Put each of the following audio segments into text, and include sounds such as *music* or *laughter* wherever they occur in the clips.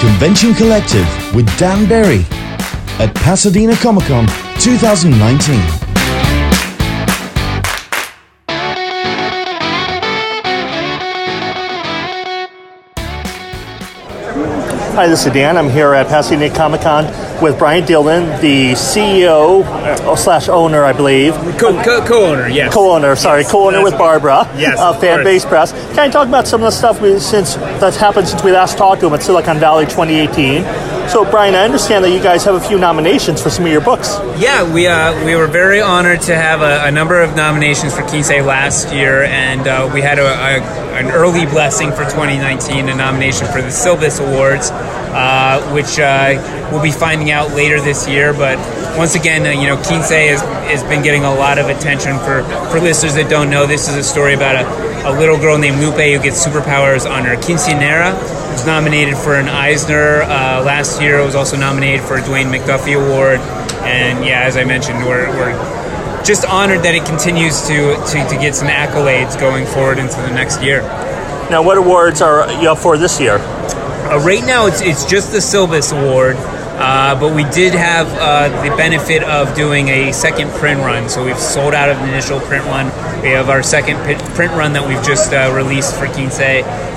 Convention Collective with Dan Berry at Pasadena Comic Con 2019. Hi, this is Dan. I'm here at Pasadena Comic Con with Brian Dillon, the CEO uh, slash owner, I believe. Co- co- co-owner, yes. Co-owner, sorry, co-owner with. Barbara Yes, of of Fan. Base Press. Can I talk about some of the stuff we, since that's happened since we last talked to him at Silicon Valley 2018? So, Brian, I understand that you guys have a few nominations for some of your books. Yeah, we uh, we were very honored to have a, a number of nominations for Quince last year, and uh, we had a, a, an early blessing for 2019, a nomination for the Cybils Awards, uh, which uh, we'll be finding out later this year. But once again, uh, you know, Quince has, has been getting a lot of attention for, for listeners that don't know. This is a story about a, a little girl named Lupe who gets superpowers on her quinceanera. Was nominated for an Eisner uh, last year. It was also nominated for a Dwayne McDuffie Award. And yeah, as I mentioned, we're, we're just honored that it continues to, to, to get some accolades going forward into the next year. Now, what awards are you up for this year? Uh, right now, it's it's just the Cybils Award, uh, but we did have uh, the benefit of doing a second print run. So we've sold out of the initial print run. We have our second print run that we've just uh, released for Quince,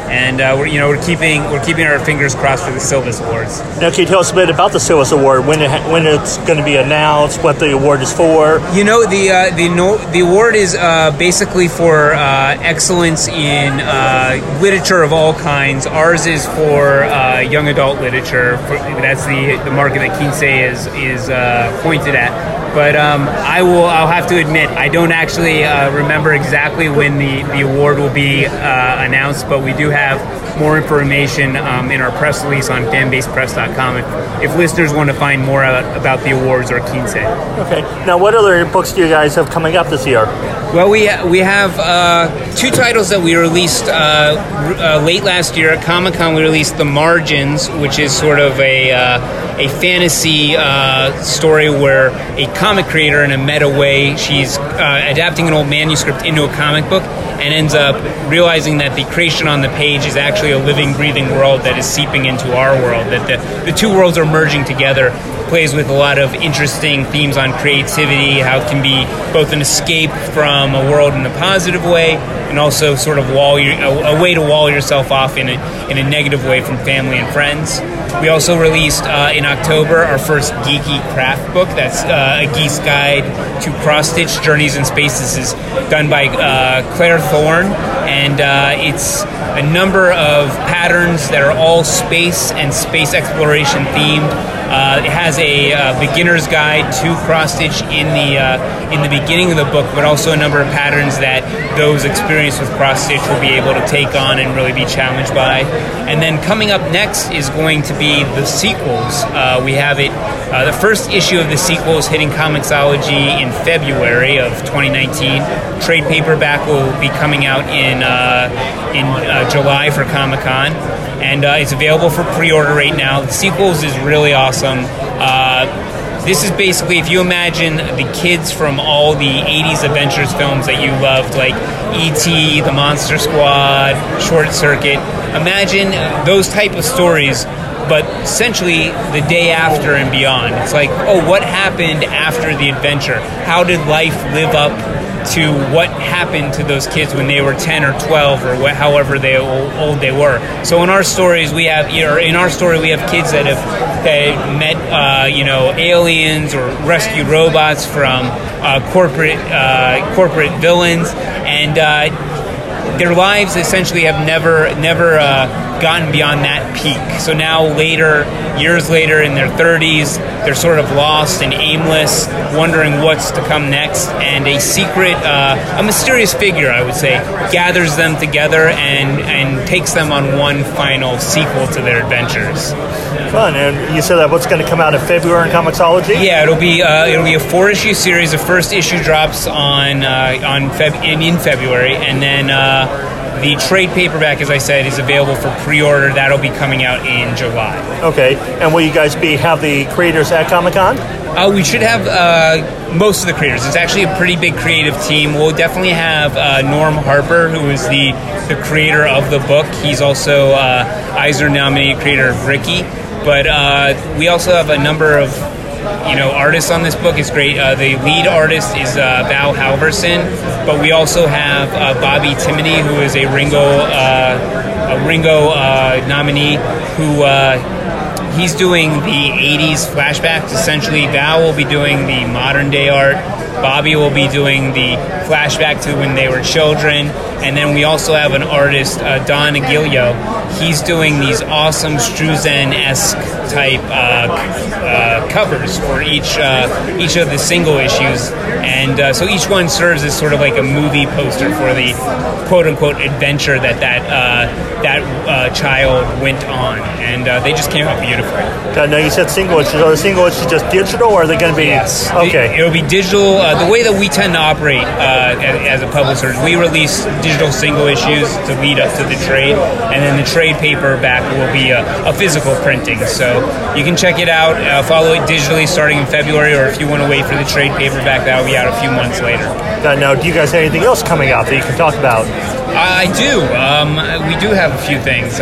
and uh, we're you know we're keeping we're keeping our fingers crossed for the Cybils Awards. Now, can you tell us a bit about the Cybils Award, when, it, ha- when it's going to be announced, what the award is for? You know the uh, the no, the award is uh, basically for uh, excellence in uh, literature of all kinds. Ours is for uh, young adult literature. For, that's the the market that Quince is is uh, pointed at. But um, I will. I'll have to admit, I don't actually uh, remember exactly when the, the award will be uh, announced. But we do have more information um, in our press release on fanbasepress.com if, if listeners want to find more out, about the awards or Quince. Okay. Now, what other books do you guys have coming up this year? Well, we we have uh, two titles that we released uh, r- uh, late last year at Comic Con. We released The Margins, which is sort of a uh, a fantasy uh, story where a comic creator, in a meta way, she's uh, adapting an old manuscript into a comic book and ends up realizing that the creation on the page is actually a living, breathing world that is seeping into our world. That the, the two worlds are merging together. Plays with a lot of interesting themes on creativity, how it can be both an escape from a world in a positive way, and also sort of wall your, a, a way to wall yourself off in a, in a negative way from family and friends. We also released uh, in October our first geeky craft book. That's uh, a geek's guide to cross stitch journeys in space. This is done by uh, Claire Thorne, and uh, it's a number of patterns that are all space and space exploration themed. Uh, it has a uh, beginner's guide to cross stitch in the uh, in the beginning of the book, but also a number of patterns that those experienced with cross stitch will be able to take on and really be challenged by. And then coming up next is going to be the sequels. Uh, we have it. Uh, the first issue of the sequels hitting Comixology in February of 2019. Trade paperback will be coming out in uh, in uh, July for Comic Con and uh, it's available for pre-order right now. The sequels is really awesome. Uh, this is basically if you imagine the kids from all the 80s adventures films that you loved, like E.T., The Monster Squad, Short Circuit. Imagine those type of stories, but essentially the day after and beyond. It's like, oh, what happened after the adventure? How did life live up to what happened to those kids when they were 10 or 12 or wh- however they old, they were. So in our stories we have or in our story we have kids that have that met uh, you know aliens or rescued robots from uh, corporate uh, corporate villains and uh, their lives essentially have never never uh, gotten beyond that peak. So now later, years later in their 30s, they're sort of lost and aimless, wondering what's to come next. And a secret, uh, a mysterious figure, I would say, gathers them together and and takes them on one final sequel to their adventures. Fun. And you said that what's going to come out in February in Comixology? Yeah, it'll be uh, it'll be a four issue series. The first issue drops on uh, on Feb- in, in February, and then uh, the trade paperback, as I said, is available for pre-order. That'll be coming out in July. Okay, and will you guys be have the creators at Comic Con? Uh, we should have uh, most of the creators. It's actually a pretty big creative team. We'll definitely have uh, Norm Harper, who is the, the creator of the book. He's also uh, Eisner nominated creator of Rikki. But uh, we also have a number of you know artists on this book. It's great. Uh, the lead artist is uh, Val Halverson, but we also have uh, Bobby Timony, who is a Ringo uh, a Ringo nominee who he's doing the 80s flashbacks. Essentially, Val will be doing the modern day art. Bobby will be doing the flashback to when they were children. And then we also have an artist, uh, Don Aguilio. He's doing these awesome Struzan esque type uh, uh, covers for each uh, each of the single issues, and uh, so each one serves as sort of like a movie poster for the quote unquote adventure that that uh, that child went on, and they just came out beautifully. now you said single issues. Are the single issues just digital, or are they going to be? Yes. Okay. It, will be digital. The way that we tend to operate as, as a publisher is we release digital single issues to lead up to the trade, and then the trade paperback will be a, a physical printing. So you can check it out, uh, follow it digitally starting in February, or if you want to wait for the trade paperback, that'll be out a few months later. Uh, now, do you guys have anything else coming out that you can talk about? I do. Um, we do have a few things.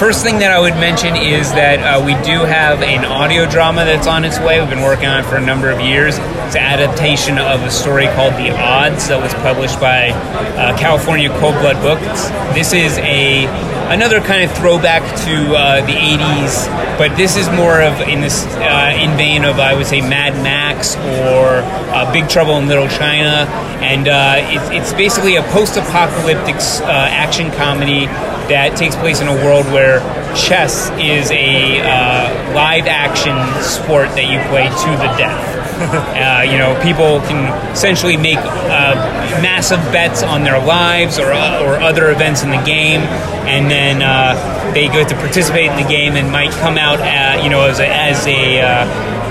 First thing that I would mention is that uh, we do have an audio drama that's on its way. We've been working on it for a number of years. It's an adaptation of a story called The Odds that was published by uh, California Cold Blood Books. This is a another kind of throwback to uh, the 80s, but this is more of in this uh, in vein of I would say Mad Max or uh, Big Trouble in Little China, and uh, it's, it's, basically a post-apocalyptic uh, action comedy that takes place in a world where chess is a uh, live-action sport that you play to the death. *laughs* Uh, you know, people can essentially make uh, massive bets on their lives or, uh, or other events in the game, and then uh, they get to participate in the game and might come out, at, you know, as a, as a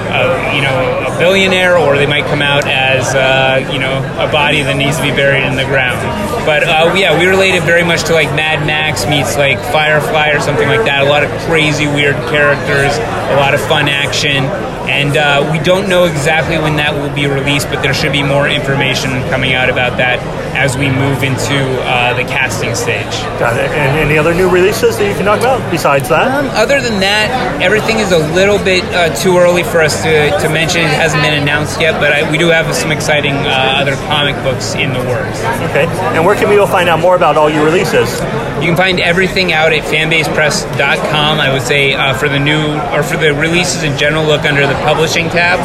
uh, you know, a billionaire, or they might come out as, uh, you know, a body that needs to be buried in the ground. But uh, yeah, we relate it very much to like Mad Max meets like Firefly or something like that. A lot of crazy, weird characters, a lot of fun action and uh, we don't know exactly when that will be released, but there should be more information coming out about that as we move into uh, the casting stage. Got it. And any other new releases that you can talk about besides that? Um, other than that, everything is a little bit uh, too early for us to, to mention. It hasn't been announced yet, but I, we do have some exciting uh, other comic books in the works. Okay. And where can people find out more about all your releases? You can find everything out at fanbasepress.com. I would say uh, for the new or for the releases in general, look under the publishing tab.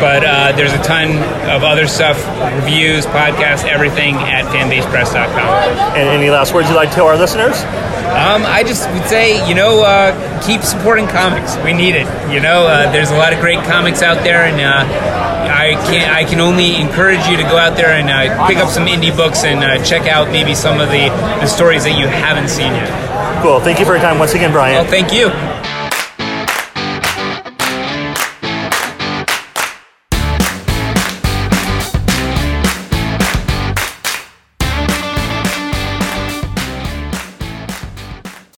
But uh, there's a ton of other stuff, reviews, podcasts, everything at fanbasepress.com. And any last words you'd like to tell our listeners? Um, I just would say, you know, uh, keep supporting comics. We need it. You know, uh, there's a lot of great comics out there, and uh, I can I can only encourage you to go out there and uh, pick up some indie books and uh, check out maybe some of the, the stories that you haven't seen yet. Cool. Thank you for your time once again, Brian. Well, thank you.